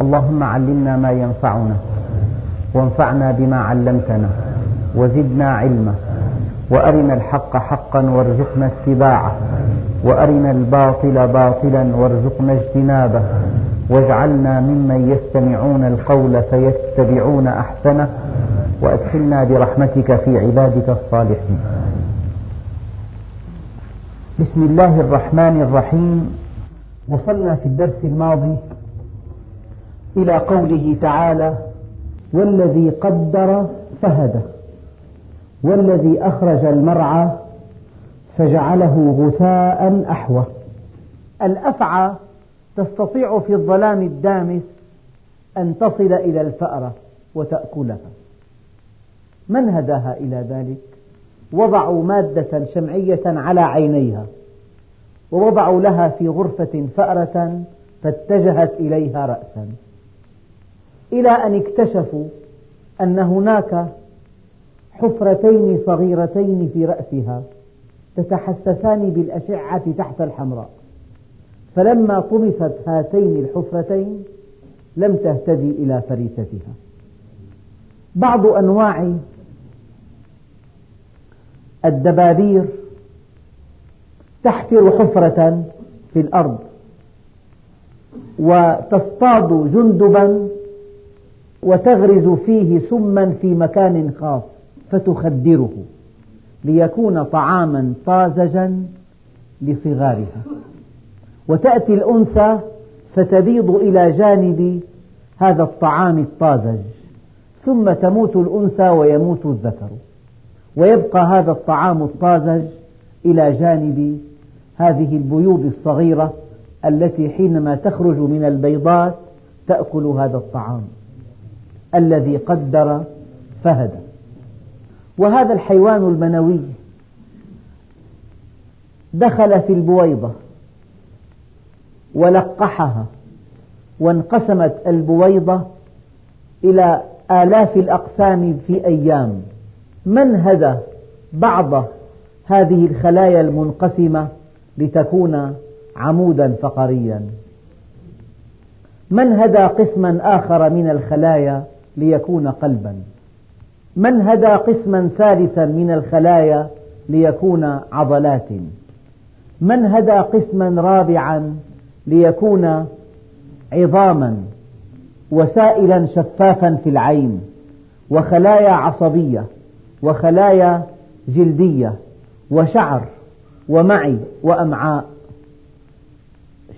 اللهم علمنا ما ينفعنا وانفعنا بما علمتنا وزدنا علما وأرنا الحق حقا وارزقنا اتباعه وأرنا الباطل باطلا وارزقنا اجتنابه واجعلنا ممن يستمعون القول فيتبعون أحسنه وأدخلنا برحمتك في عبادك الصالحين. بسم الله الرحمن الرحيم. وصلنا في الدرس الماضي إلى قوله تعالى والذي قدر فهدى والذي أخرج المرعى فجعله غثاء أحوى. الأفعى تستطيع في الظلام الدامس أن تصل إلى الفأرة وتأكلها. من هداها إلى ذلك؟ وضعوا مادة شمعية على عينيها ووضعوا لها في غرفة فأرة فاتجهت إليها رأسا. إلى أن اكتشفوا أن هناك حفرتين صغيرتين في رأسها تتحسسان بالأشعة تحت الحمراء. فلما طمست هاتين الحفرتين لم تهتدي إلى فريستها. بعض أنواع الدبابير تحفر حفرة في الأرض وتصطاد جندبا وتغرز فيه سما في مكان خاص فتخدره ليكون طعاما طازجا لصغارها. وتأتي الأنثى فتبيض إلى جانب هذا الطعام الطازج ثم تموت الأنثى ويموت الذكر. ويبقى هذا الطعام الطازج إلى جانب هذه البيوض الصغيرة التي حينما تخرج من البيضات تأكل هذا الطعام. الذي قدر فهدى. وهذا الحيوان المنوي دخل في البويضة ولقحها وانقسمت البويضة إلى آلاف الأقسام في أيام. من هدى بعض هذه الخلايا المنقسمة لتكون عمودا فقريا؟ من هدى قسما آخر من الخلايا ليكون قلبا. من هدى قسما ثالثا من الخلايا ليكون عضلات. من هدى قسما رابعا ليكون عظاما. وسائلا شفافا في العين. وخلايا عصبية. وخلايا جلدية. وشعر. ومعي. وأمعاء.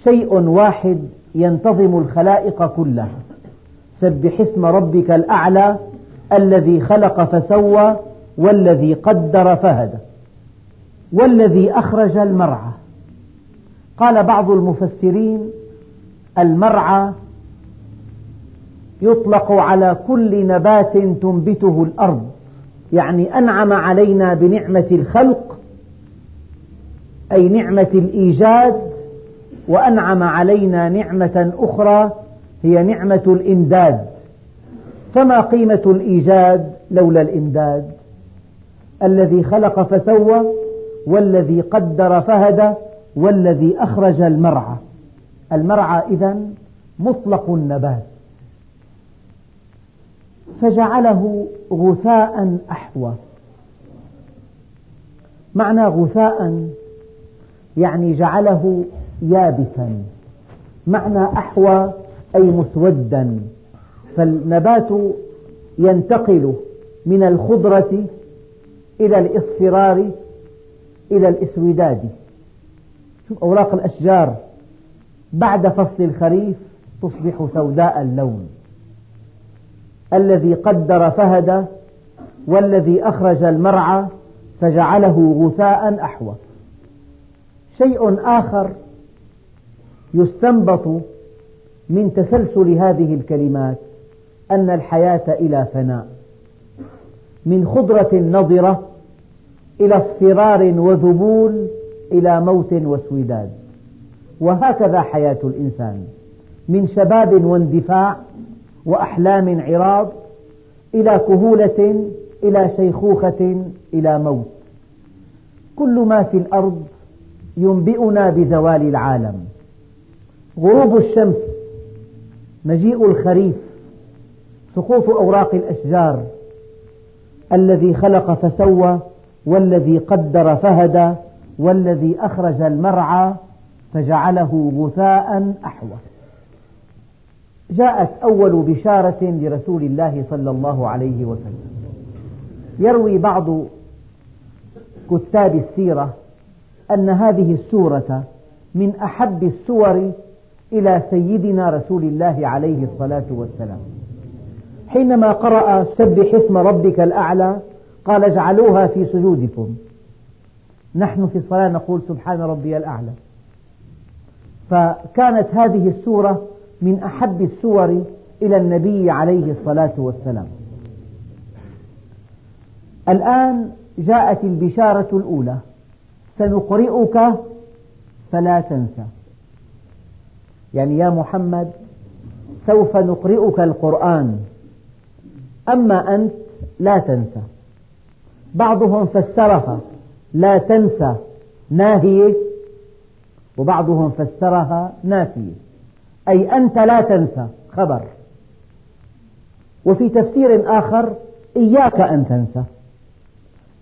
شيء واحد ينتظم الخلائق كلها. سبح اسم ربك الأعلى الذي خلق فسوى والذي قدر فهدى والذي أخرج المرعى. قال بعض المفسرين المرعى يطلق على كل نبات تنبته الأرض يعني أنعم علينا بنعمة الخلق أي نعمة الإيجاد وأنعم علينا نعمة أخرى هي نعمة الإمداد. فما قيمة الإيجاد لولا الإمداد؟ الذي خلق فسوى والذي قدر فهدى والذي أخرج المرعى. المرعى إذن مطلق النبات. فجعله غثاء أحوى. معنى غثاء يعني جعله يابسا. معنى أحوى أي مسودا فالنبات ينتقل من الخضرة إلى الإصفرار إلى الإسوداد. شوف أوراق الأشجار بعد فصل الخريف تصبح سوداء اللون. الذي قدر فهدى والذي أخرج المرعى فجعله غثاء أحوى. شيء آخر يستنبط من تسلسل هذه الكلمات أن الحياة إلى فناء من خضرة نضرة إلى اصفرار وذبول إلى موت واسوداد وهكذا حياة الإنسان من شباب واندفاع وأحلام عراض إلى كهولة إلى شيخوخة إلى موت. كل ما في الأرض ينبئنا بزوال العالم. غروب الشمس مجيء الخريف سقوط أوراق الأشجار. الذي خلق فسوى والذي قدر فهدى والذي أخرج المرعى فجعله غثاء أحوى. جاءت أول بشارة لرسول الله صلى الله عليه وسلم. يروي بعض كتاب السيرة أن هذه السورة من أحب السور إلى سيدنا رسول الله عليه الصلاة والسلام. حينما قرأ سبح اسم ربك الأعلى قال اجعلوها في سجودكم. نحن في الصلاة نقول سبحان ربي الأعلى. فكانت هذه السورة من أحب السور إلى النبي عليه الصلاة والسلام. الآن جاءت البشارة الأولى. سنقرئك فلا تنسى. يعني يا محمد سوف نقرئك القرآن. أما أنت لا تنسى. بعضهم فسرها لا تنسى ناهية وبعضهم فسرها نافية أي أنت لا تنسى خبر. وفي تفسير آخر إياك أن تنسى.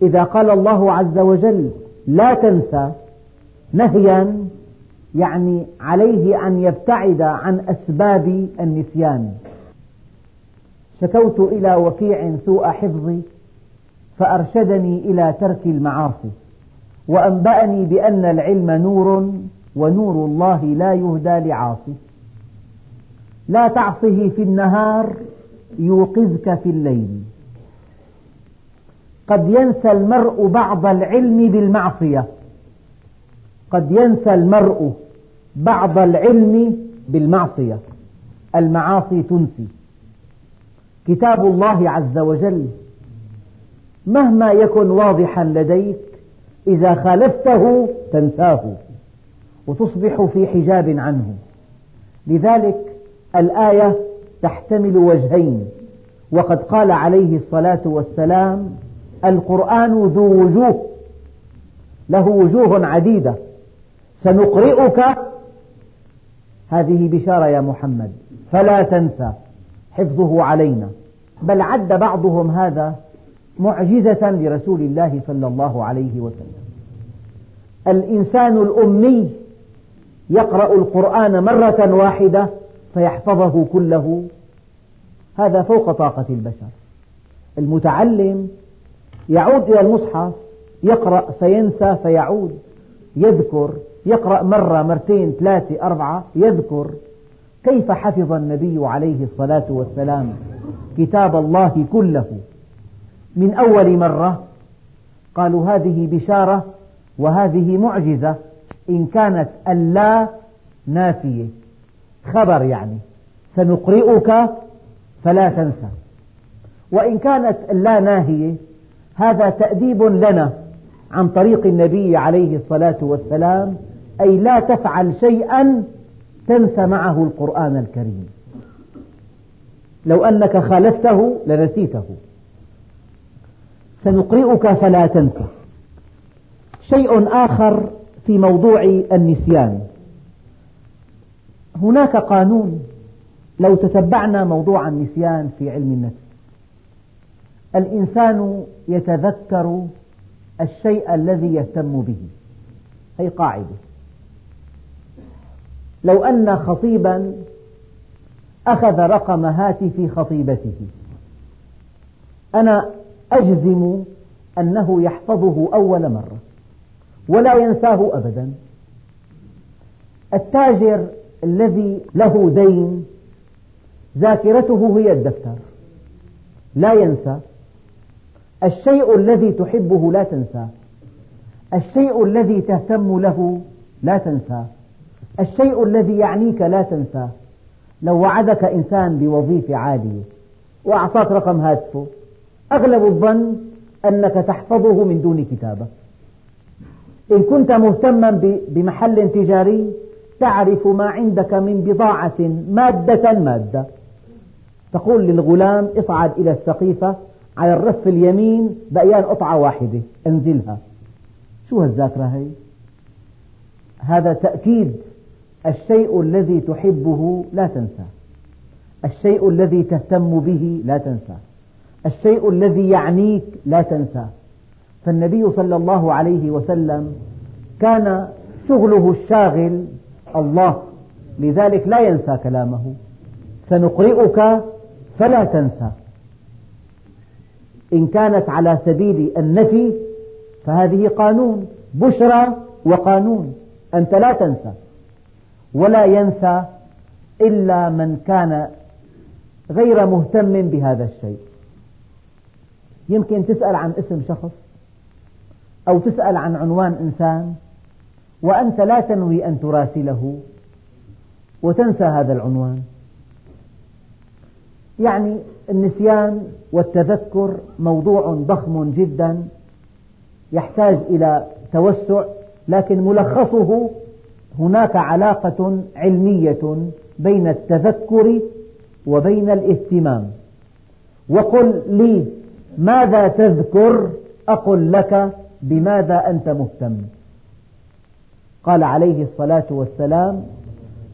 إذا قال الله عز وجل لا تنسى نهيا يعني عليه أن يبتعد عن أسباب النسيان. شكوت إلى وكيع سوء حفظي فأرشدني إلى ترك المعاصي وأنبأني بأن العلم نور ونور الله لا يهدى لعاصي. لا تعصه في النهار يوقظك في الليل. قد ينسى المرء بعض العلم بالمعصية. قد ينسى المرء بعض العلم بالمعصية. المعاصي تنسي. كتاب الله عز وجل مهما يكن واضحا لديك إذا خالفته تنساه وتصبح في حجاب عنه. لذلك الآية تحتمل وجهين وقد قال عليه الصلاة والسلام القرآن ذو وجوه له وجوه عديدة. سنقرئك. هذه بشارة يا محمد. فلا تنسى حفظه علينا. بل عد بعضهم هذا معجزة لرسول الله صلى الله عليه وسلم. الإنسان الأمي يقرأ القرآن مرة واحدة فيحفظه كله. هذا فوق طاقة البشر. المتعلم يعود إلى المصحف يقرأ فينسى فيعود يذكر يقرأ مرة مرتين ثلاثة أربعة يذكر كيف حفظ النبي عليه الصلاة والسلام كتاب الله كله. من أول مرة قالوا هذه بشارة وهذه معجزة إن كانت اللا نافية. خبر يعني. سنقرئك فلا تنسى. وإن كانت اللا ناهية هذا تأديب لنا عن طريق النبي عليه الصلاة والسلام أي لا تفعل شيئا تنسى معه القرآن الكريم. لو أنك خالفته لنسيته. سنقرئك فلا تنسى شيء آخر في موضوع النسيان. هناك قانون لو تتبعنا موضوع النسيان في علم النفس. الإنسان يتذكر الشيء الذي يهتم به. هي قاعدة. لو أن خطيبا أخذ رقم هاتف خطيبته. أنا أجزم أنه يحفظه أول مرة ولا ينساه أبدا. التاجر الذي له دين ذاكرته هي الدفتر. لا ينسى. الشيء الذي تحبه لا تنساه الشيء الذي تهتم له لا تنساه الشيء الذي يعنيك لا تنساه. لو وعدك إنسان بوظيفة عالية وأعطاك رقم هاتفه أغلب الظن أنك تحفظه من دون كتابة. إن كنت مهتما بمحل تجاري تعرف ما عندك من بضاعة مادة مادة. تقول للغلام اصعد إلى السقيفة على الرف اليمين بقيان قطعة واحدة انزلها. شو هالذاكرة هي؟ هذا تأكيد الشيء الذي تحبه لا تنساه الشيء الذي تهتم به لا تنساه الشيء الذي يعنيك لا تنساه فالنبي صلى الله عليه وسلم كان شغله الشاغل الله لذلك لا ينسى كلامه. سنقرئك فلا تنسى. إن كانت على سبيل النفي فهذه قانون بشرى وقانون. أنت لا تنسى. ولا ينسى إلا من كان غير مهتم بهذا الشيء. يمكن تسأل عن اسم شخص أو تسأل عن عنوان إنسان وأنت لا تنوي أن تراسله وتنسى هذا العنوان. يعني النسيان والتذكر موضوع ضخم جدا يحتاج إلى توسع لكن ملخصه هناك علاقة علمية بين التذكر وبين الاهتمام. وقل لي ماذا تذكر؟ أقل لك بماذا أنت مهتم؟ قال عليه الصلاة والسلام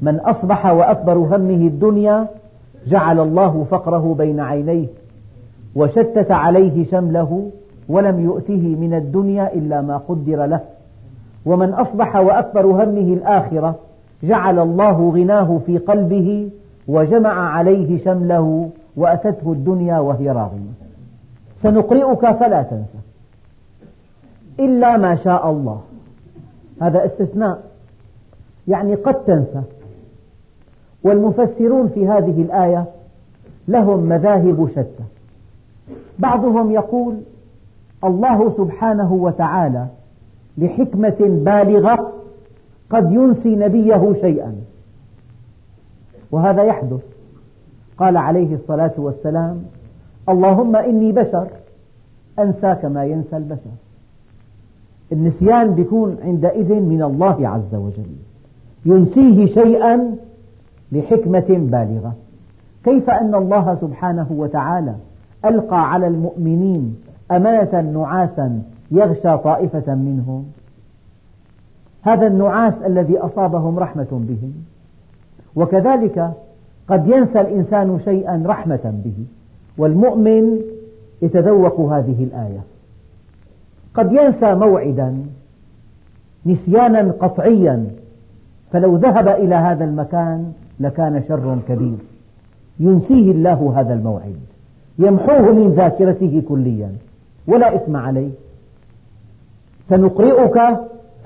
من أصبح وأكبر همه الدنيا جعل الله فقره بين عينيه وشتت عليه شمله ولم يؤته من الدنيا إلا ما قدر له. ومن أصبح وأكبر همه الآخرة جعل الله غناه في قلبه وجمع عليه شمله وأتته الدنيا وهي راغمة سنقرئك فلا تنسى. إلا ما شاء الله. هذا استثناء. يعني قد تنسى. والمفسرون في هذه الآية لهم مذاهب شتى. بعضهم يقول الله سبحانه وتعالى لحكمة بالغة قد ينسي نبيه شيئا. وهذا يحدث. قال عليه الصلاة والسلام اللهم إني بشر أنسى كما ينسى البشر. النسيان بيكون عندئذ من الله عز وجل. ينسيه شيئا لحكمة بالغة. كيف أن الله سبحانه وتعالى ألقى على المؤمنين أمانة نعاسا يغشى طائفة منهم. هذا النعاس الذي أصابهم رحمة بهم وكذلك قد ينسى الإنسان شيئا رحمة به. والمؤمن يتذوق هذه الآية. قد ينسى موعدا نسيانا قطعيا. فلو ذهب إلى هذا المكان لكان شر كبير. ينسيه الله هذا الموعد. يمحوه من ذاكرته كليا. ولا إثم عليه. سنقرئك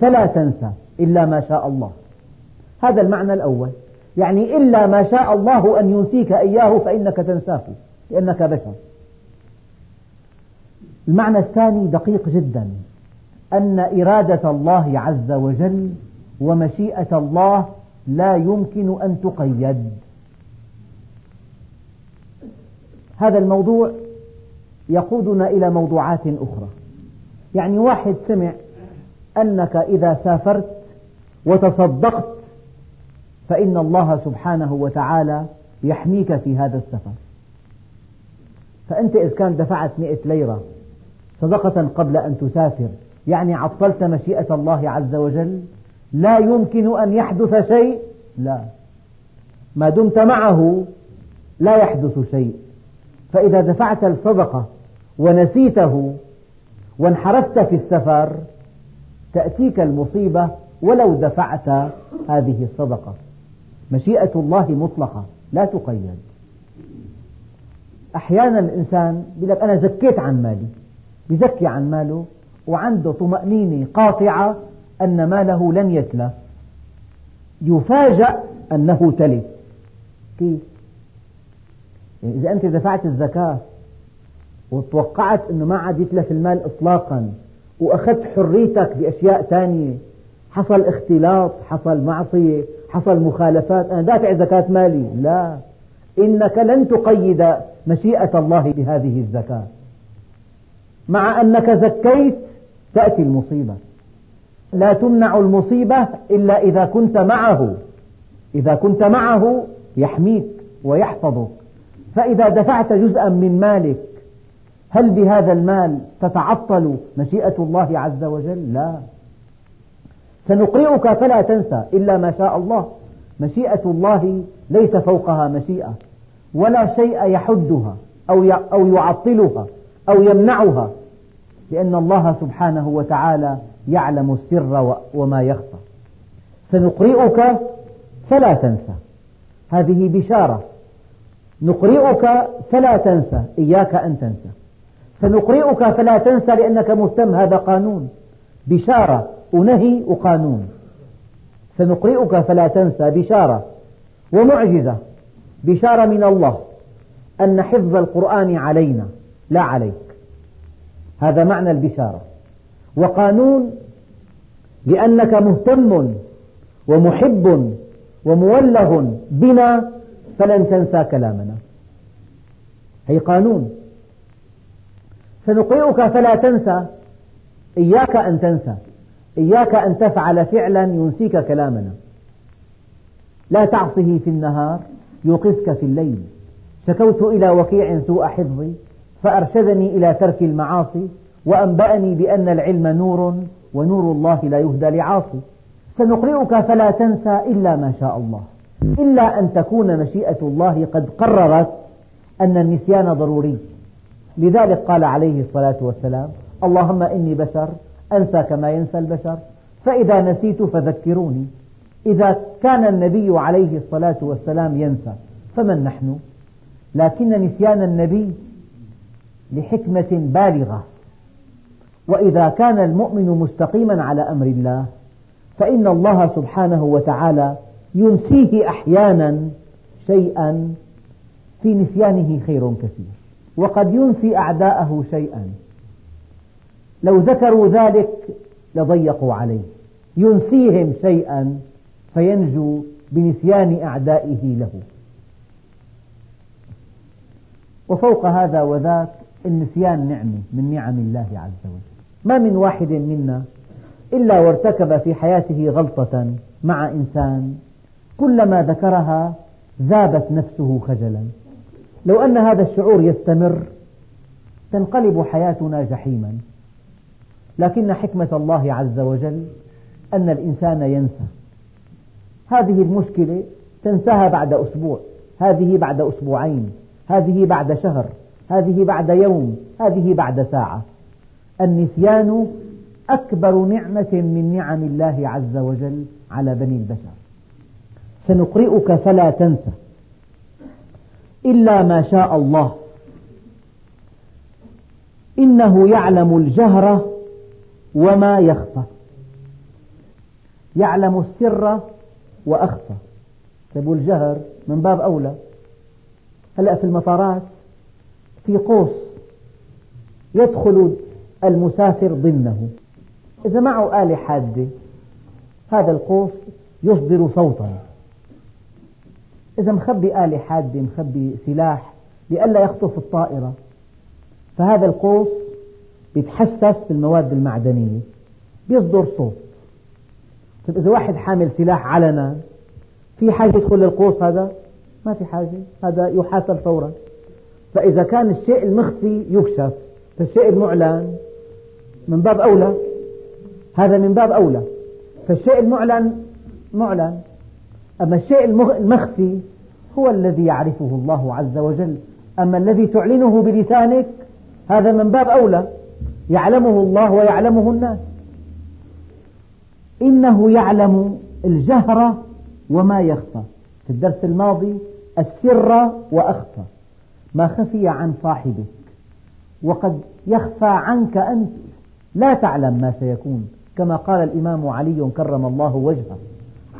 فلا تنسى إلا ما شاء الله. هذا المعنى الأول. يعني إلا ما شاء الله أن ينسيك إياه فإنك تنساه لأنك بشر. المعنى الثاني دقيق جدا. أن إرادة الله عز وجل ومشيئة الله لا يمكن أن تقيد. هذا الموضوع يقودنا إلى موضوعات أخرى. يعني واحد سمع أنك إذا سافرت وتصدقت فإن الله سبحانه وتعالى يحميك في هذا السفر. فأنت إذا كان دفعت مئة ليرة صدقة قبل أن تسافر يعني عطلت مشيئة الله عز وجل لا يمكن أن يحدث شيء؟ لا. ما دمت معه لا يحدث شيء. فإذا دفعت الصدقة ونسيته وانحرفت في السفر تأتيك المصيبة ولو دفعت هذه الصدقة. مشيئة الله مطلقة لا تقيد. أحيانا الإنسان يقول لك أنا زكيت عن مالي. يزكي عن ماله وعنده طمأنينة قاطعة أن ماله لن يتلف يفاجأ أنه تلف كيف؟ يعني إذا أنت دفعت الزكاة وتوقعت أنه ما عاد يتلف المال إطلاقا وأخذت حريتك بأشياء ثانية حصل اختلاط حصل معصية حصل مخالفات. أنا دافع زكاة مالي. لا. إنك لن تقيد مشيئة الله بهذه الزكاة. مع أنك زكيت تأتي المصيبة. لا تمنع المصيبة إلا إذا كنت معه. إذا كنت معه يحميك ويحفظك. فإذا دفعت جزءا من مالك هل بهذا المال تتعطل مشيئة الله عز وجل؟ لا. سنقرئك فلا تنسى إلا ما شاء الله. مشيئة الله ليس فوقها مشيئة ولا شيء يحدها أو يعطلها أو يمنعها لأن الله سبحانه وتعالى يعلم السر وما يخفى. سنقرئك فلا تنسى. هذه بشارة. نقرئك فلا تنسى. إياك أن تنسى. سنقرئك فلا تنسى لأنك مهتم هذا قانون. بشارة ونهي وقانون. سنقرئك فلا تنسى بشارة. ومعجزة بشارة من الله أن حفظ القرآن علينا لا عليك. هذا معنى البشارة. وقانون لأنك مهتم ومحب وموله بنا فلن تنسى كلامنا. هي قانون. سنقرئك فلا تنسى. إياك أن تنسى. إياك أن تفعل فعلا ينسيك كلامنا. لا تعصه في النهار يوقظك في الليل. شكوت إلى وكيع سوء حفظي فأرشدني إلى ترك المعاصي وأنبأني بأن العلم نور ونور الله لا يهدى لعاصي. سنقرئك فلا تنسى إلا ما شاء الله. إلا أن تكون مشيئة الله قد قررت أن النسيان ضروري. لذلك قال عليه الصلاة والسلام اللهم إني بشر أنسى كما ينسى البشر فإذا نسيت فذكروني. إذا كان النبي عليه الصلاة والسلام ينسى فمن نحن؟ لكن نسيان النبي لحكمة بالغة. وإذا كان المؤمن مستقيما على أمر الله فإن الله سبحانه وتعالى ينسيه أحيانا شيئا في نسيانه خير كثير. وقد ينسي أعداءه شيئا. لو ذكروا ذلك لضيقوا عليه. ينسيهم شيئا فينجو بنسيان أعدائه له. وفوق هذا وذاك النسيان نعمة من نعم الله عز وجل. ما من واحد منا إلا وارتكب في حياته غلطة مع إنسان كلما ذكرها ذابت نفسه خجلا. لو أن هذا الشعور يستمر تنقلب حياتنا جحيما. لكن حكمة الله عز وجل أن الإنسان ينسى. هذه المشكلة تنساها بعد أسبوع. هذه بعد أسبوعين. هذه بعد شهر. هذه بعد يوم. هذه بعد ساعة. النسيان أكبر نعمة من نعم الله عز وجل على بني البشر. سنقرئك فلا تنسى. إلا ما شاء الله. إنه يعلم الجهر وما يخفى. يعلم السر وأخفى. طيب الجهر من باب أولى. هلأ في المطارات؟ في قوس. يدخل المسافر ضمنه. إذا معه آلة حادة هذا القوس يصدر صوتا. إذا مخبي آلة حادة مخبي سلاح لئلا يخطف الطائرة. فهذا القوس بيتحسس بالمواد المعدنية بيصدر صوت. طيب إذا واحد حامل سلاح علنا في حاجة يدخل للقوس هذا؟ ما في حاجة هذا يحاسب فورا. فإذا كان الشيء المخفي يكشف فالشيء المعلن من باب أولى. هذا من باب أولى. فالشيء المعلن معلن. أما الشيء المخفي هو الذي يعرفه الله عز وجل. أما الذي تعلنه بلسانك هذا من باب أولى. يعلمه الله ويعلمه الناس. إنه يعلم الجهر وما يخفى. في الدرس الماضي السر وأخفى. ما خفي عن صاحبك. وقد يخفى عنك أنت. لا تعلم ما سيكون. كما قال الإمام علي كرم الله وجهه.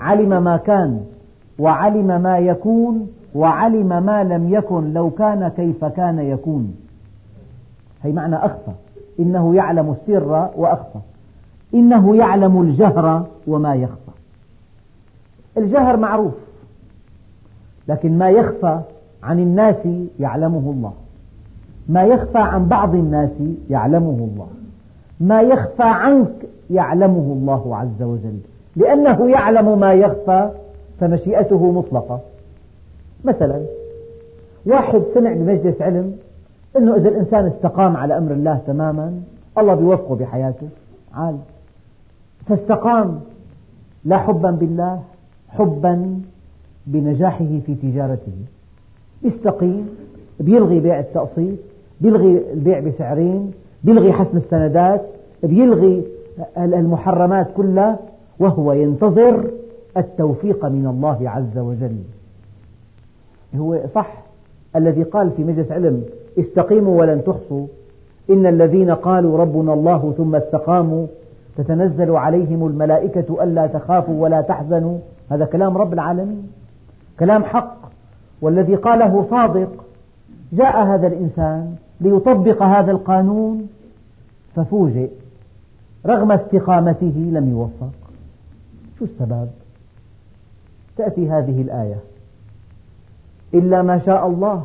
علم ما كان وعلم ما يكون وعلم ما لم يكن لو كان كيف كان يكون. هي معنى أخفى. إنه يعلم السر وأخفى. إنه يعلم الجهر وما يخفى. الجهر معروف لكن ما يخفى عن الناس يعلمه الله. ما يخفى عن بعض الناس يعلمه الله. ما يخفى عنك يعلمه الله عز وجل. لأنه يعلم ما يخفى فمشيئته مطلقة. مثلا واحد سمع بمجلس علم أنه إذا الإنسان استقام على أمر الله تماما الله بيوفقه بحياته. عال. فاستقام لا حبا بالله حبا بنجاحه في تجارته. يستقيم بيلغي بيع التقسيط بيلغي البيع بسعرين بيلغي حسم السندات بيلغي المحرمات كلها. وهو ينتظر التوفيق من الله عز وجل. هو صح الذي قال في مجلس علم استقيموا ولن تحصوا. إن الذين قالوا ربنا الله ثم استقاموا تتنزل عليهم الملائكة ألا تخافوا ولا تحزنوا. هذا كلام رب العالمين. كلام حق. والذي قاله صادق. جاء هذا الإنسان ليطبق هذا القانون ففوجئ. رغم استقامته لم يوفق. شو السبب؟ تأتي هذه الآية. إلا ما شاء الله.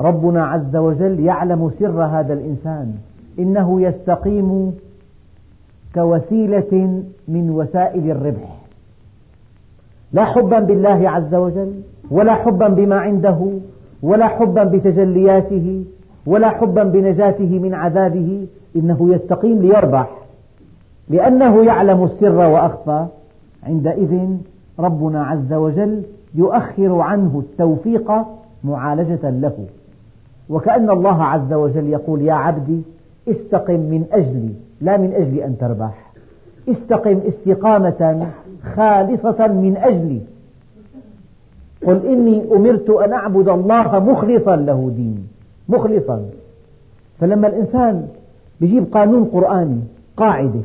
ربنا عز وجل يعلم سر هذا الإنسان. إنه يستقيم كوسيلة من وسائل الربح. لا حبا بالله عز وجل ولا حبا بما عنده ولا حبا بتجلياته ولا حبا بنجاته من عذابه. إنه يستقيم ليربح. لأنه يعلم السر وأخفى. عندئذ ربنا عز وجل يؤخر عنه التوفيق معالجة له. وكأن الله عز وجل يقول يا عبدي استقم من أجلي لا من أجل أن تربح. استقم استقامة خالصة من أجلي. قل إني أمرت أن أعبد الله مخلصا له ديني مخلصا. فلما الإنسان يجيب قانون قرآني قاعدة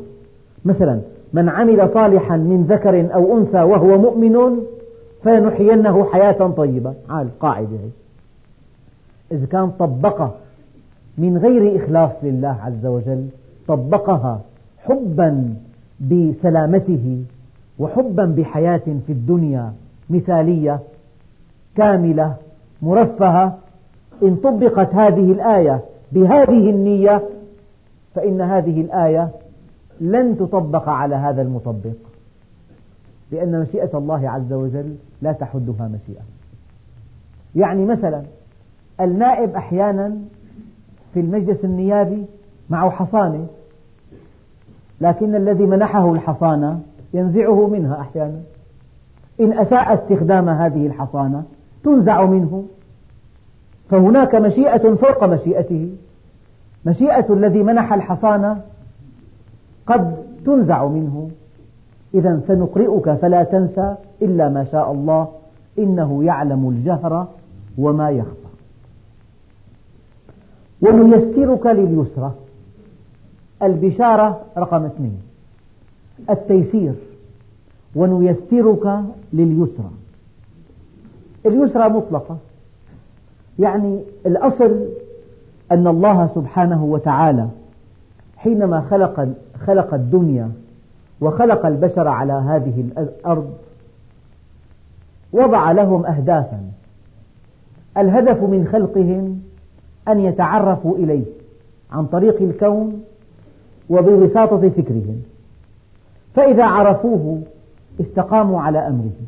مثلا من عمل صالحا من ذكر أو أنثى وهو مؤمن فلنحيينه حياة طيبة. عال قاعدة إذا كان طبقها من غير إخلاص لله عز وجل طبقها حبا بسلامته وحبا بحياة في الدنيا مثالية كاملة مرفهة. إن طبقت هذه الآية بهذه النية فإن هذه الآية لن تطبق على هذا المطبق. لأن مشيئة الله عز وجل لا تحدها مشيئة. يعني مثلا النائب أحيانا في المجلس النيابي معه حصانة لكن الذي منحه الحصانة ينزعه منها أحيانا. إن أساء استخدام هذه الحصانة تنزع منه. فهناك مشيئة فوق مشيئته. مشيئة الذي منح الحصانة قد تنزع منه. إذا سنقرئك فلا تنسى إلا ما شاء الله إنه يعلم الجهر وما يخفى. ونيسرك لليسرى. البشارة رقم اثنين. التيسير. ونيسرك لليسرى. اليسرى مطلقة. يعني الأصل أن الله سبحانه وتعالى حينما خلق خلق الدنيا وخلق البشر على هذه الأرض وضع لهم أهدافا. الهدف من خلقهم أن يتعرفوا إليه عن طريق الكون وبوساطة فكرهم. فإذا عرفوه استقاموا على أمره.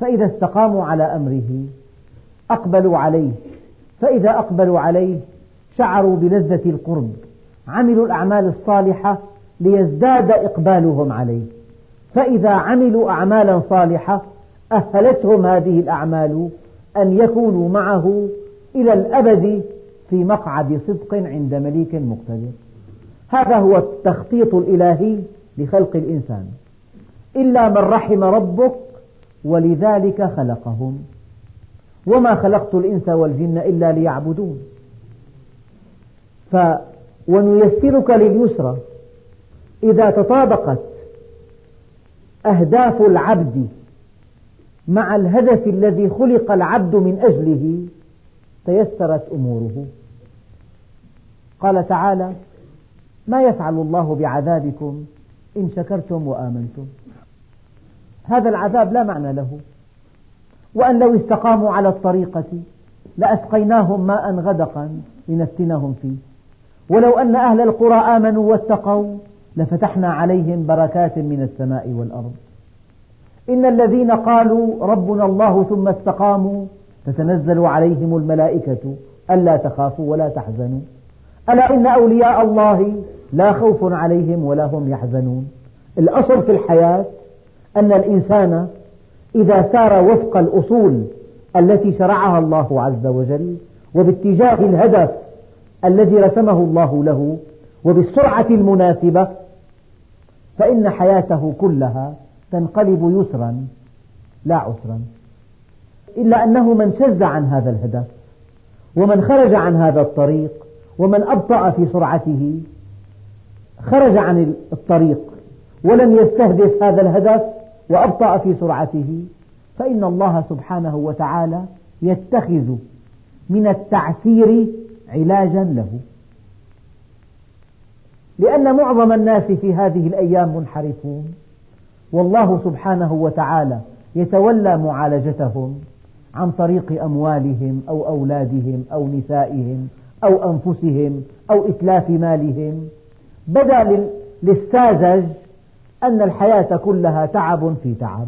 فإذا استقاموا على أمره أقبلوا عليه. فإذا أقبلوا عليه شعروا بلذة القرب. عملوا الأعمال الصالحة ليزداد إقبالهم عليه. فإذا عملوا أعمالا صالحة أهلتهم هذه الأعمال أن يكونوا معه إلى الأبد في مقعد صدق عند مليك مقتدر. هذا هو التخطيط الإلهي لخلق الإنسان. إلا من رحم ربك ولذلك خلقهم. وما خلقت الإنس والجن إلا ليعبدون. ونيسرك لليسرى. إذا تطابقت أهداف العبد مع الهدف الذي خلق العبد من أجله تيسرت أموره. قال تعالى ما يفعل الله بعذابكم إن شكرتم وآمنتم. هذا العذاب لا معنى له. وأن لو استقاموا على الطريقة لأسقيناهم ماء غدقا لنفتنهم فيه. ولو أن أهل القرى آمنوا واتقوا لفتحنا عليهم بركات من السماء والأرض. إن الذين قالوا ربنا الله ثم استقاموا تتنزل عليهم الملائكة ألا تخافوا ولا تحزنوا. ألا إن أولياء الله لا خوف عليهم ولا هم يحزنون. الأصل في الحياة أن الإنسان إذا سار وفق الأصول التي شرعها الله عز وجل وباتجاه الهدف الذي رسمه الله له وبالسرعة المناسبة فإن حياته كلها تنقلب يسرا لا عسرا. إلا أنه من شذ عن هذا الهدف ومن خرج عن هذا الطريق ومن أبطأ في سرعته خرج عن الطريق ولم يستهدف هذا الهدف وأبطأ في سرعته فإن الله سبحانه وتعالى يتخذ من التعسير علاجا له. لأن معظم الناس في هذه الأيام منحرفون. والله سبحانه وتعالى يتولى معالجتهم عن طريق أموالهم أو أولادهم أو نسائهم أو أنفسهم أو إتلاف مالهم. بدا للساذج أن الحياة كلها تعب في تعب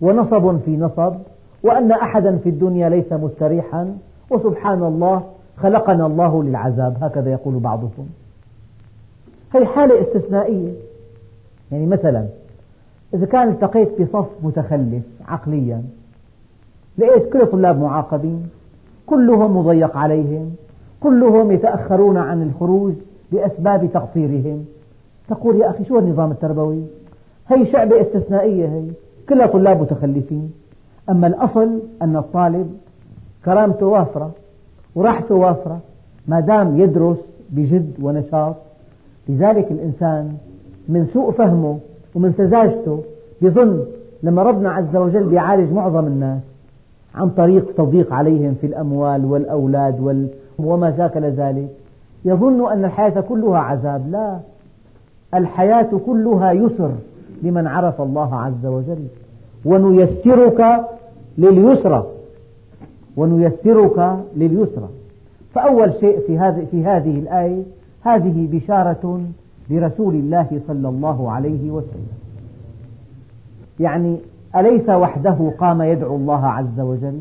ونصب في نصب وأن أحدا في الدنيا ليس مستريحا. وسبحان الله خلقنا الله للعذاب هكذا يقول بعضهم. هي حالة استثنائية. يعني مثلا إذا كان التقيت بصف متخلف عقليا لقيت كل الطلاب معاقبين كلهم مضيق عليهم كلهم يتأخرون عن الخروج لأسباب تقصيرهم تقول يا أخي شو النظام التربوي؟ هي شعبة استثنائية هي كلها طلاب متخلفين. أما الأصل أن الطالب كرامته وافرة. وراحته وافرة. ما دام يدرس بجد ونشاط لذلك الإنسان من سوء فهمه ومن سذاجته يظن لما ربنا عز وجل يعالج معظم الناس عن طريق تضييق عليهم في الأموال والأولاد وال... وما شاكل ذلك يظن أن الحياة كلها عذاب. لا. الحياة كلها يسر لمن عرف الله عز وجل. ونيسرك لليسرى ونيسرك لليسرى. فأول شيء في هذه في هذه الآية هذه بشارة لرسول الله صلى الله عليه وسلم. يعني أليس وحده قام يدعو الله عز وجل؟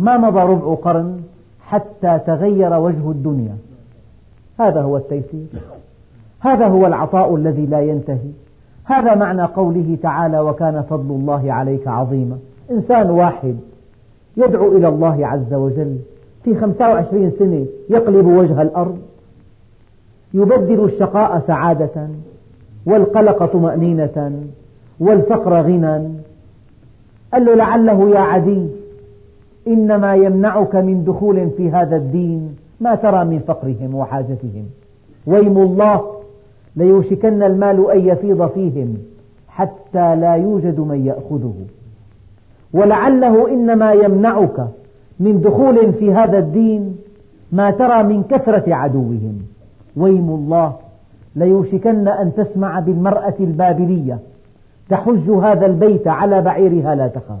ما مضى ربع قرن حتى تغير وجه الدنيا. هذا هو التيسير. هذا هو العطاء الذي لا ينتهي. هذا معنى قوله تعالى وكان فضل الله عليك عظيما. إنسان واحد يدعو إلى الله عز وجل. في خمسة وعشرين سنة يقلب وجه الأرض. يبدل الشقاء سعادة والقلق طمأنينة والفقر غنى. قال له لعله يا عدي إنما يمنعك من دخول في هذا الدين ما ترى من فقرهم وحاجتهم. ويم الله ليوشكن المال أن يفيض فيهم حتى لا يوجد من يأخذه. ولعله إنما يمنعك من دخول في هذا الدين ما ترى من كثرة عدوهم. ويم الله ليوشكن أن تسمع بالمرأة البابلية. تحج هذا البيت على بعيرها لا تخاف.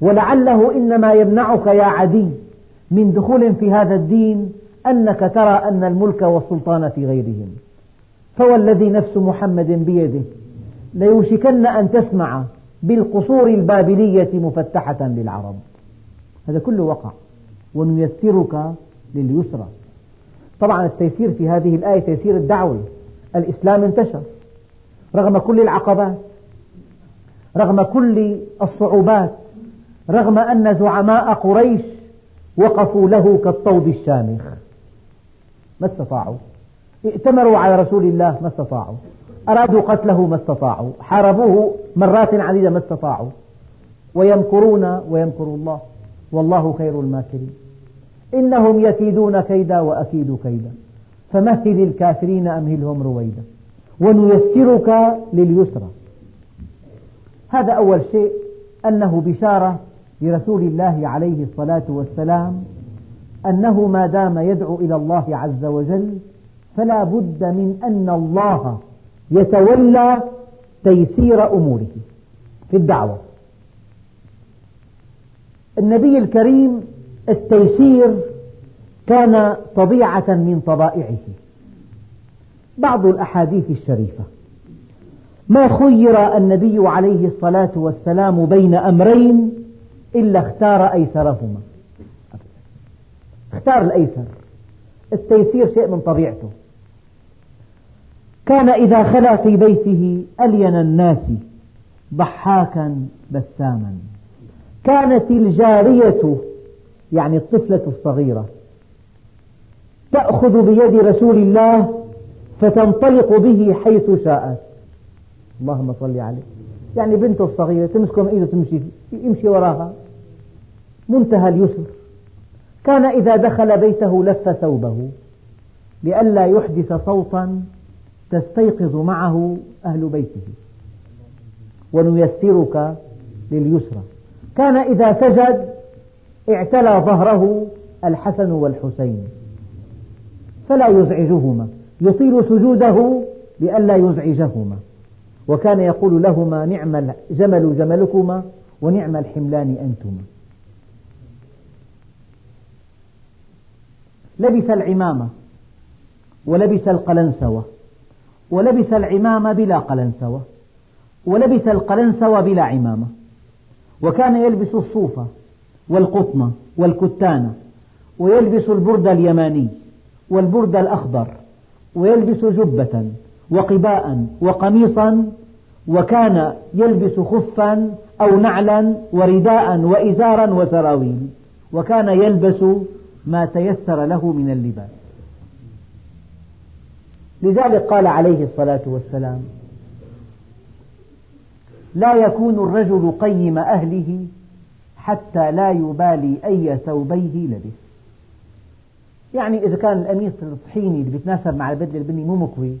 ولعله إنما يمنعك يا عدي من دخول في هذا الدين أنك ترى أن الملك والسلطان في غيرهم. فوالذي نفس محمد بيده ليوشكن أن تسمع بالقصور البابلية مفتحة للعرب. هذا كله وقع ونيسرك لليسرى. طبعا التيسير في هذه الآية تيسير الدعوة. الإسلام انتشر رغم كل العقبات رغم كل الصعوبات رغم أن زعماء قريش وقفوا له كالطود الشامخ. ما استطاعوا. ائتمروا على رسول الله ما استطاعوا. أرادوا قتله ما استطاعوا حاربوه مرات عديدة ما استطاعوا. ويمكرون ويمكر الله والله خير الماكرين. إنهم يكيدون كيدا وأكيد كيدا. فمهل الكافرين أمهلهم رويدا؟ ونيسرك لليسرى. هذا أول شيء أنه بشارة لرسول الله عليه الصلاة والسلام أنه ما دام يدعو إلى الله عز وجل فلا بد من أن الله يتولى تيسير أموره في الدعوة. النبي الكريم التيسير كان طبيعة من طبائعه. بعض الأحاديث الشريفة. ما خير النبي عليه الصلاة والسلام بين أمرين إلا اختار أيسرهما. اختار الأيسر. التيسير شيء من طبيعته. كان إذا خلا في بيته ألين الناس ضحاكا بساما. كانت الجارية يعني الطفلة الصغيرة تأخذ بيد رسول الله فتنطلق به حيث شاءت. اللهم صل عليه. يعني بنته الصغيرة تمسكه من إيده تمشي يمشي وراها. منتهى اليسر. كان إذا دخل بيته لف ثوبه لئلا يحدث صوتا تستيقظ معه أهل بيته. ونيسرك لليسرى. كان إذا سجد اعتلى ظهره الحسن والحسين. فلا يزعجهما. يطيل سجوده لئلا يزعجهما. وكان يقول لهما نعم الجمل جملكما ونعم الحملان أنتما. لبس العمامة ولبس القلنسوة. ولبس العمامة بلا قلنسوة ولبس القلنسوة بلا عمامة وكان يلبس الصوف والقطن والكتان ويلبس البرد اليماني والبرد الأخضر ويلبس جبة وقباء وقميصا وكان يلبس خفا أو نعلا ورداء وإزارا وسراويل وكان يلبس ما تيسر له من اللباس. لذلك قال عليه الصلاة والسلام لا يكون الرجل قيم أهله حتى لا يبالي أي ثوبيه لبس. يعني إذا كان القميص الطحيني اللي بيتناسب مع البدلة البني مو مكوي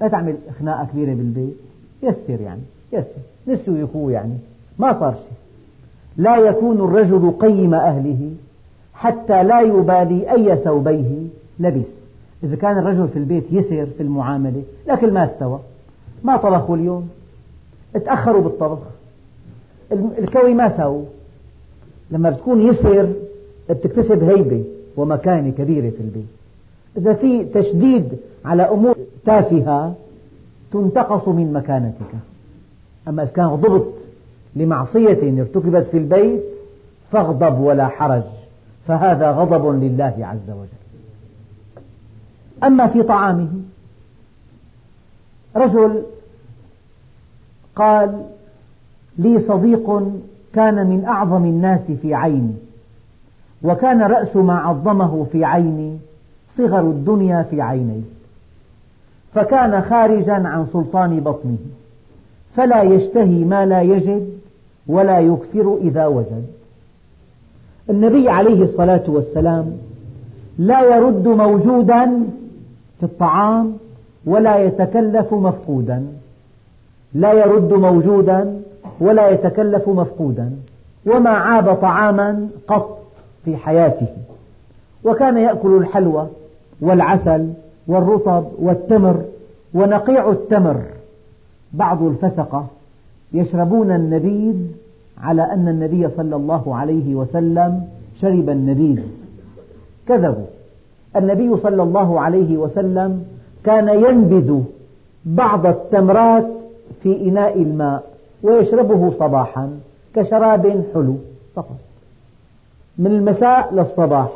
لا تعمل خناقة كبيرة بالبيت. يسر يعني يسر. نسوا يخوه يعني. ما صار شيء. لا يكون الرجل قيم أهله حتى لا يبالي أي ثوبيه لبس. إذا كان الرجل في البيت يسر في المعاملة لكن ما استوى. ما طبخوا اليوم تأخروا بالطبخ. الكوي ما ساووا لما بتكون يسر بتكتسب هيبة ومكانة كبيرة في البيت. إذا في تشديد على أمور تافهة تنتقص من مكانتك. أما إذا كان غضبت لمعصية ارتكبت في البيت فاغضب ولا حرج. فهذا غضب لله عز وجل. أما في طعامه. رجل قال لي صديق كان من أعظم الناس في عيني وكان رأس ما عظمه في عيني صغر الدنيا في عينيه فكان خارجا عن سلطان بطنه فلا يشتهي ما لا يجد ولا يكثر إذا وجد. النبي عليه الصلاة والسلام لا يرد موجودا في الطعام ولا يتكلف مفقودا. لا يرد موجودا ولا يتكلف مفقودا. وما عاب طعاما قط في حياته. وكان يأكل الحلوى والعسل والرطب والتمر ونقيع التمر. بعض الفسقة يشربون النبيذ على أن النبي صلى الله عليه وسلم شرب النبيذ. كذبوا. النبي صلى الله عليه وسلم كان ينبذ بعض التمرات في إناء الماء ويشربه صباحا كشراب حلو فقط. من المساء للصباح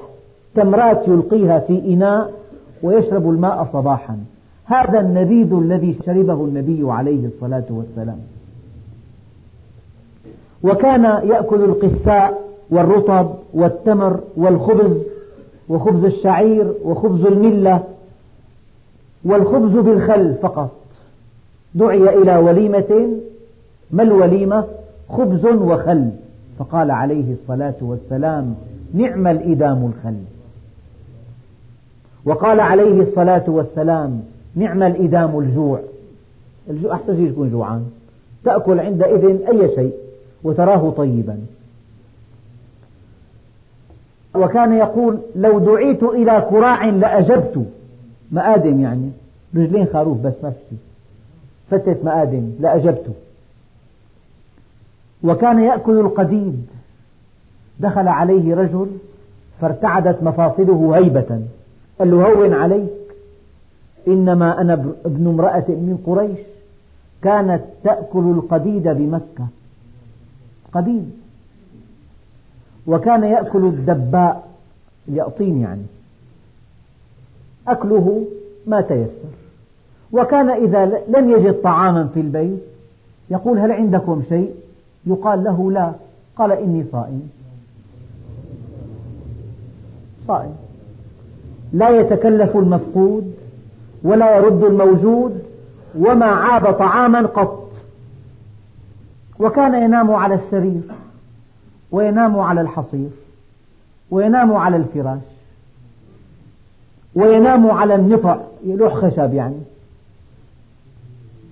تمرات يلقيها في إناء ويشرب الماء صباحا. هذا النبيذ الذي شربه النبي عليه الصلاة والسلام. وكان يأكل القساء والرطب والتمر والخبز وخبز الشعير وخبز الملة والخبز بالخل فقط. دعي إلى وليمة ما الوليمة؟ خبز وخل. فقال عليه الصلاة والسلام نعم الإدام الخل. وقال عليه الصلاة والسلام نعم الإدام الجوع. الجوع أحسن شيء تكون جوعان تأكل عندئذ أي شيء وتراه طيبا. وكان يقول لو دعيت إلى كراع لأجبت. مآدم يعني. رجلين خروف بس ما في فتة مآدم لأجبت. وكان يأكل القديد. دخل عليه رجل فارتعدت مفاصله هيبة. قال له هون عليك. إنما أنا ابن امرأة من قريش. كانت تأكل القديد بمكة. قديد. وكان يأكل الدباء اليقطين يعني. أكله ما تيسر. وكان إذا لم يجد طعاما في البيت يقول هل عندكم شيء؟ يقال له لا. قال إني صائم. صائم. لا يتكلف المفقود ولا يرد الموجود وما عاب طعاما قط. وكان ينام على السرير. وينام على الحصير وينام على الفراش وينام على النطع لوح خشب يعني.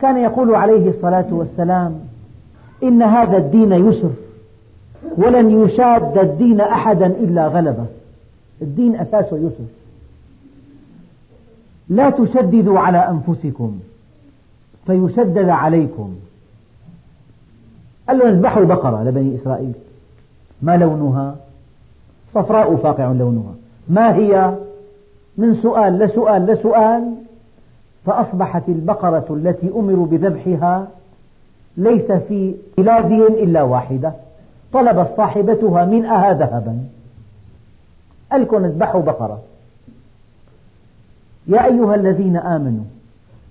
كان يقول عليه الصلاة والسلام إن هذا الدين يسر ولن يشاد الدين أحدا إلا غلبه. الدين أساسه يسر. لا تشددوا على أنفسكم فيشدد عليكم. قال له أذبحوا بقرة لبني إسرائيل. ما لونها؟ صفراء فاقع لونها. ما هي؟ من سؤال لسؤال لسؤال فأصبحت البقرة التي أمروا بذبحها ليس في بلادهم إلا واحدة. طلبت صاحبتها ملءها ذهبا. ألكم اذبحوا بقرة. يا أيها الذين آمنوا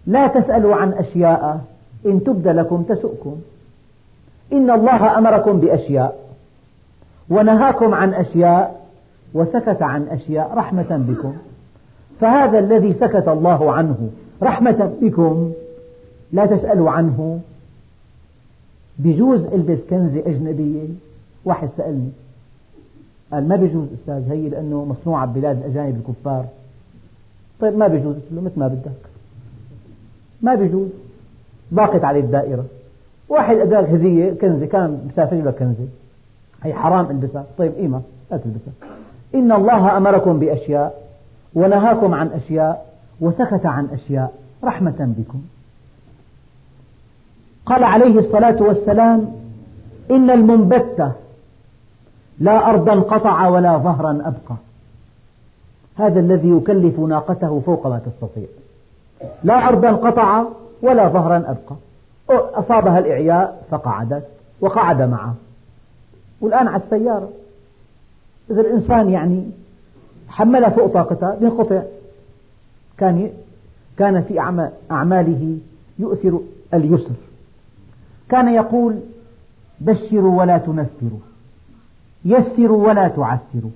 لا تسألوا عن أشياء إن تبد لكم تسؤكم. إن الله أمركم بأشياء. ونهاكم عن أشياء وسكت عن أشياء رحمة بكم. فهذا الذي سكت الله عنه رحمة بكم لا تسألوا عنه. بجوز ألبس كنزة أجنبية واحد سألني قال ما بيجوز أستاذ؟ هي لأنه مصنوعة ببلاد الأجانب الكفار. طيب ما بيجوز قلت له مثل ما بدك. ما بيجوز ضاقت عليه الدائرة. واحد أداك هدية كنزة كان مسافر لك كنزة هي حرام البسها طيب قيمة لا تلبسها إن الله أمركم بأشياء ونهاكم عن أشياء وسكت عن أشياء رحمة بكم. قال عليه الصلاة والسلام إن المنبت لا أرضا قطع ولا ظهرا أبقى. هذا الذي يكلف ناقته فوق ما تستطيع. لا أرضا قطع ولا ظهرا أبقى. أصابها الإعياء فقعدت وقعد معه. والآن على السيارة. إذا الإنسان يعني حملها فوق طاقتها ينقطع كان كان في أعماله يؤثر اليسر. كان يقول بشروا ولا تنفروا يسروا ولا تعسروا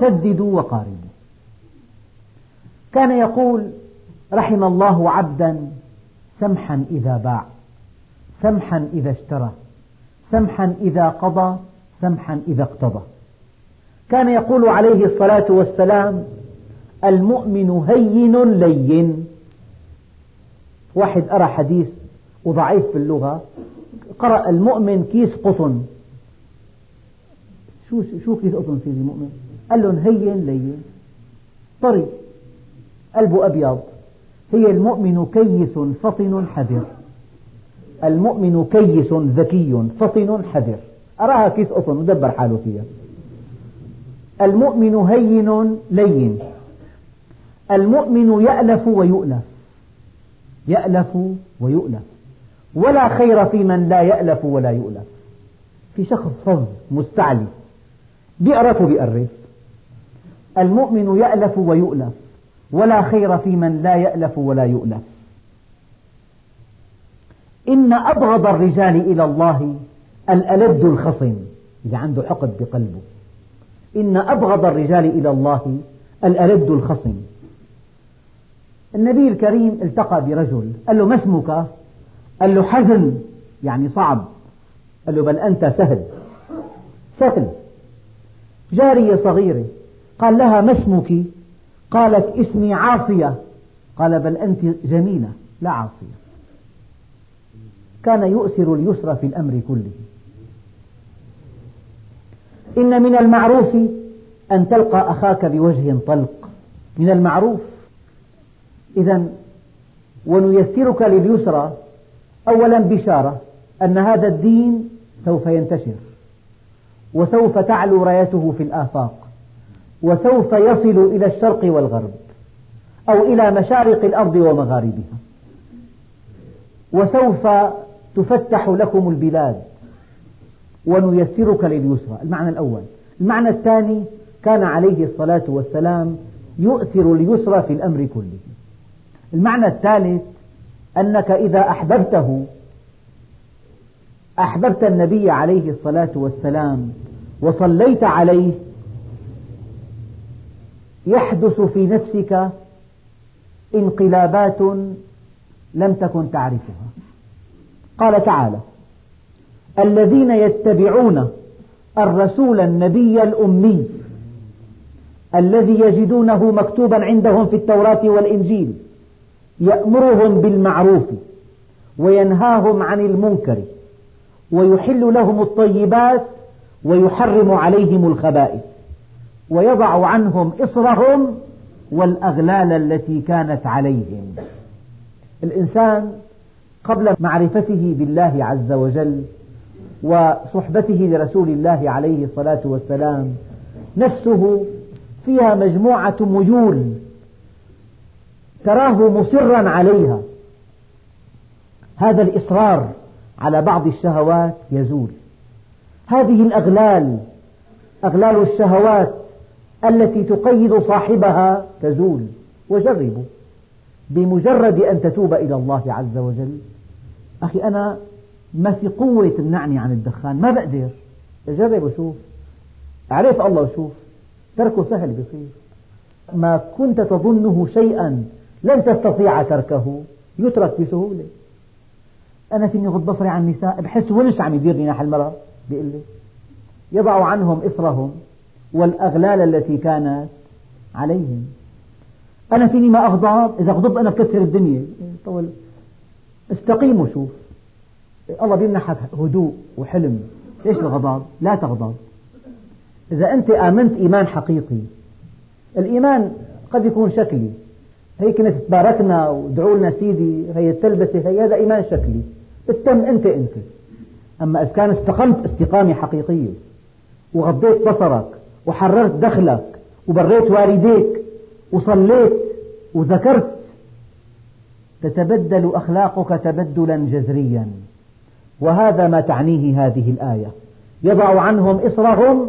سددوا وقاربوا. كان يقول رحم الله عبدا سمحا إذا باع سمحا إذا اشترى سمحا إذا قضى سمحا إذا اقتضى. كان يقول عليه الصلاة والسلام المؤمن هين لين. واحد أرى حديث وضعيف في اللغة قرأ المؤمن كيس قطن. شو شو كيس قطن سيدي مؤمن؟ قال لهم هين لين. طري. قلبه أبيض. هي المؤمن كيس فطن حذر. المؤمن كيس ذكي فطن حذر. أراها كيس قطن ودبر حاله فيها. المؤمن هين لين. المؤمن يألف ويؤلف. يألف ويؤلف. ولا خير في من لا يألف ولا يؤلف. في شخص فظ مستعلي. بيقرف المؤمن يألف ويؤلف. ولا خير في من لا يألف ولا يؤلف. إن أبغض الرجال إلى الله الألد الخصم اللي عنده حقد بقلبه. إن أبغض الرجال إلى الله الألد الخصم. النبي الكريم التقى برجل قال له ما اسمك؟ قال له حزن يعني صعب. قال له بل أنت سهل. سهل. جارية صغيرة قال لها ما اسمك؟ قالت اسمي عاصية. قال بل أنت جميلة لا عاصية. كان يؤثر اليسر في الأمر كله. إن من المعروف أن تلقى أخاك بوجه طلق. من المعروف. إذا ونيسرك لليسرى أولا بشارة أن هذا الدين سوف ينتشر وسوف تعلو رايته في الآفاق وسوف يصل إلى الشرق والغرب أو إلى مشارق الأرض ومغاربها وسوف تفتح لكم البلاد. ونيسرك لليسرى. المعنى الأول. المعنى الثاني كان عليه الصلاة والسلام يؤثر اليسرى في الأمر كله. المعنى الثالث أنك إذا أحببته أحببت النبي عليه الصلاة والسلام وصليت عليه يحدث في نفسك انقلابات لم تكن تعرفها. قال تعالى الذين يتبعون الرسول النبي الأمي الذي يجدونه مكتوبا عندهم في التوراة والإنجيل يأمرهم بالمعروف وينهاهم عن المنكر ويحل لهم الطيبات ويحرم عليهم الخبائث ويضع عنهم إصرهم والأغلال التي كانت عليهم. الإنسان قبل معرفته بالله عز وجل وصحبته لرسول الله عليه الصلاة والسلام. نفسه فيها مجموعة ميول تراه مصرا عليها. هذا الإصرار على بعض الشهوات يزول. هذه الأغلال أغلال الشهوات التي تقيد صاحبها تزول. وجربوا بمجرد أن تتوب إلى الله عز وجل. أخي أنا ما في قوة تمنعني عن الدخان. ما بقدر. جرب وشوف عرف الله وشوف تركه سهل بيصير. ما كنت تظنه شيئا لن تستطيع تركه. يترك بسهولة. أنا فيني غض بصري عن النساء. بحس ونش عم يديرني ناحية المرأة. بيقول لي يضع عنهم إصرهم والأغلال التي كانت عليهم. أنا فيني ما أغضب. إذا غضبت أنا بكسر الدنيا. طول. استقيم وشوف الله بيمنحك هدوء وحلم. ليش الغضب؟ لا تغضب. إذا أنت آمنت إيمان حقيقي الإيمان قد يكون شكلي. هيك ناس تباركنا ودعوا لنا سيدي هي التلبسة هي هذا إيمان شكلي. التم أنت أنت. أما إذا كان استقمت استقامة حقيقية وغضيت بصرك وحررت دخلك وبريت والديك وصليت وذكرت تتبدل أخلاقك تبدلا جذريا. وهذا ما تعنيه هذه الآية. يضع عنهم إصرهم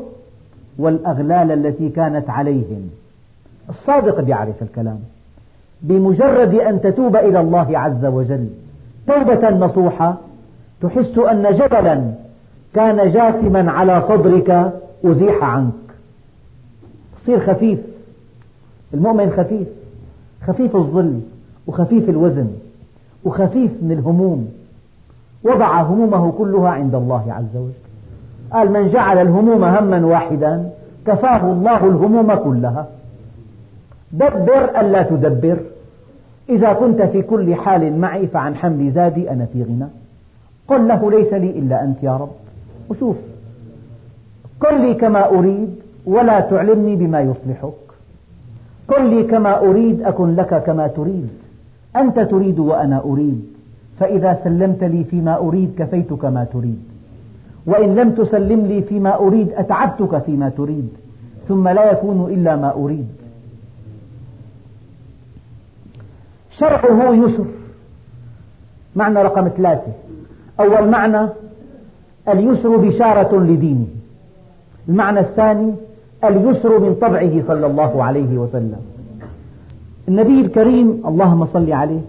والأغلال التي كانت عليهم. الصادق بيعرف الكلام. بمجرد أن تتوب إلى الله عز وجل توبة نصوحة تحس أن جبلا كان جاثما على صدرك أزيح عنك. تصير خفيف. المؤمن خفيف. خفيف الظل وخفيف الوزن وخفيف من الهموم. وضع همومه كلها عند الله عز وجل. قال من جعل الهموم هما واحدا كفاه الله الهموم كلها. دبر ألا تدبر. إذا كنت في كل حال معي فعن حمل زادي أنا في غنى. قل له ليس لي إلا أنت يا رب. وشوف. قل لي كما أريد ولا تعلمني بما يصلحك. قل لي كما أريد أكن لك كما تريد. أنت تريد وأنا أريد. فإذا سلمت لي فيما أريد كفيتك ما تريد. وإن لم تسلم لي فيما أريد أتعبتك فيما تريد. ثم لا يكون إلا ما أريد. شرعه يسر معنى رقم ثلاثة. أول معنى اليسر بشارة لدينه. المعنى الثاني اليسر من طبعه صلى الله عليه وسلم. النبي الكريم اللهم صل عليه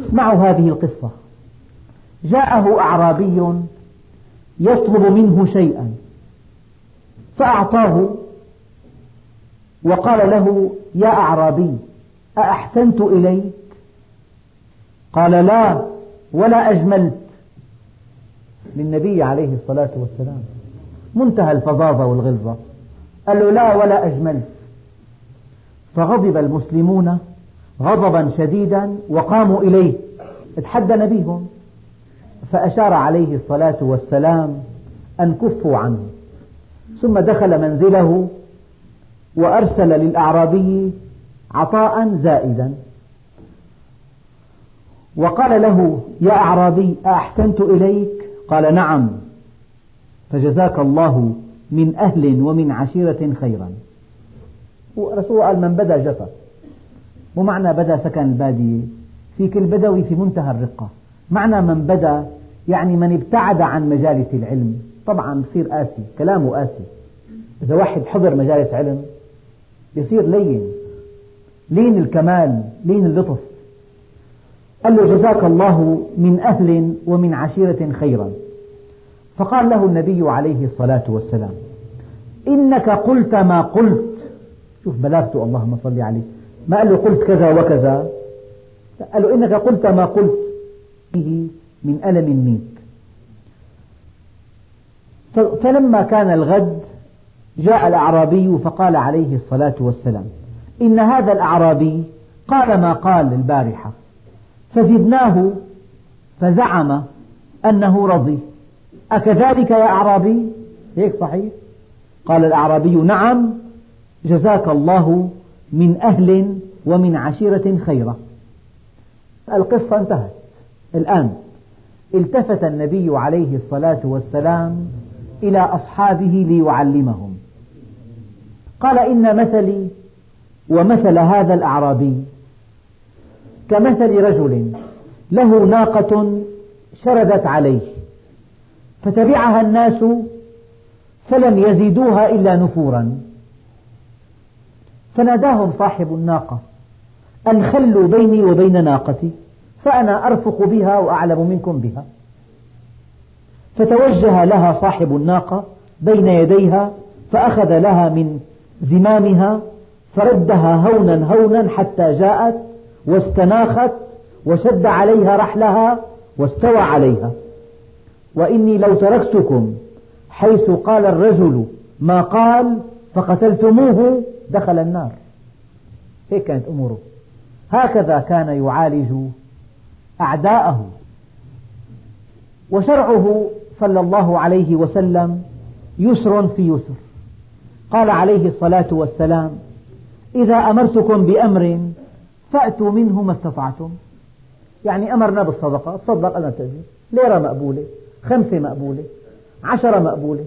اسمعوا هذه القصة. جاءه أعرابي يطلب منه شيئا. فأعطاه وقال له يا أعرابي أأحسنت إليك؟ قال لا ولا أجملت. للنبي عليه الصلاة والسلام. منتهى الفظاظة والغلظة. قال له لا ولا أجملت. فغضب المسلمون غضبا شديدا وقاموا إليه. اتحدى نبيهم فأشار عليه الصلاة والسلام أن كفوا عنه. ثم دخل منزله وأرسل للأعرابي عطاء زائدا. وقال له يا أعرابي أحسنت إليك؟ قال نعم. فجزاك الله من أهل ومن عشيرة خيرا. ورسول قال من بدا جفا مو معنى بدا سكن البادية. في كل بدوي في منتهى الرقة. معنى من بدا يعني من ابتعد عن مجالس العلم. طبعا بصير قاسي كلامه قاسي. إذا واحد حضر مجالس علم يصير لين. لين الكمال لين اللطف. قال له جزاك الله من أهل ومن عشيرة خيرا. فقال له النبي عليه الصلاة والسلام إنك قلت ما قلت. شوف بلاغته اللهم صل عليه. ما قال له قلت كذا وكذا؟ قال له إنك قلت ما قلت فيه من ألم منك. فلما كان الغد جاء الأعرابي فقال عليه الصلاة والسلام إن هذا الأعرابي قال ما قال البارحة. فزدناه فزعم أنه رضي. أكذلك يا أعرابي؟ هيك صحيح؟ قال الأعرابي نعم جزاك الله من أهل ومن عشيرة خيرة. القصة انتهت. الآن التفت النبي عليه الصلاة والسلام إلى أصحابه ليعلمهم. قال إن مثلي ومثل هذا الأعرابي. كمثل رجل له ناقة شردت عليه فتبعها الناس فلم يزيدوها إلا نفورا. فناداهم صاحب الناقة أن خلوا بيني وبين ناقتي فأنا أرفق بها وأعلم منكم بها. فتوجه لها صاحب الناقة بين يديها فأخذ لها من زمامها فردها هونا هونا حتى جاءت واستناخت وشد عليها رحلها واستوى عليها. وإني لو تركتكم حيث قال الرجل ما قال فقتلتموه دخل النار. هيك كانت أموره. هكذا كان يعالج أعداءه. وشرعه صلى الله عليه وسلم يسر في يسر. قال عليه الصلاة والسلام إذا أمرتكم بأمر فأتوا منه ما استطعتم. يعني أمرنا بالصدقة. تصدق أنا تأجر ليرة مقبولة. خمسة مقبولة. عشرة مقبولة.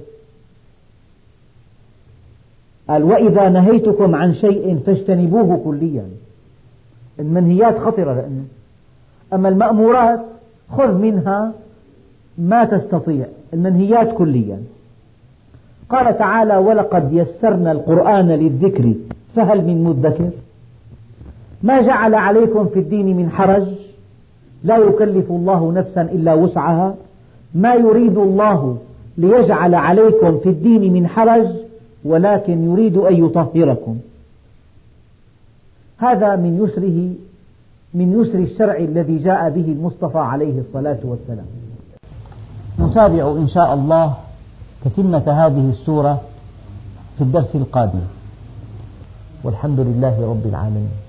قال وإذا نهيتكم عن شيء فاجتنبوه كليا. المنهيات خطرة لأنه. أما المأمورات خذ منها ما تستطيع. المنهيات كليا. قال تعالى ولقد يسرنا القرآن للذكر فهل من مدكر؟ ما جعل عليكم في الدين من حرج؟ لا يكلف الله نفسا إلا وسعها. ما يريد الله ليجعل عليكم في الدين من حرج؟ ولكن يريد أن يطهركم. هذا من يسره من يسر الشرع الذي جاء به المصطفى عليه الصلاة والسلام. نتابع إن شاء الله تتمة هذه السورة في الدرس القادم. والحمد لله رب العالمين.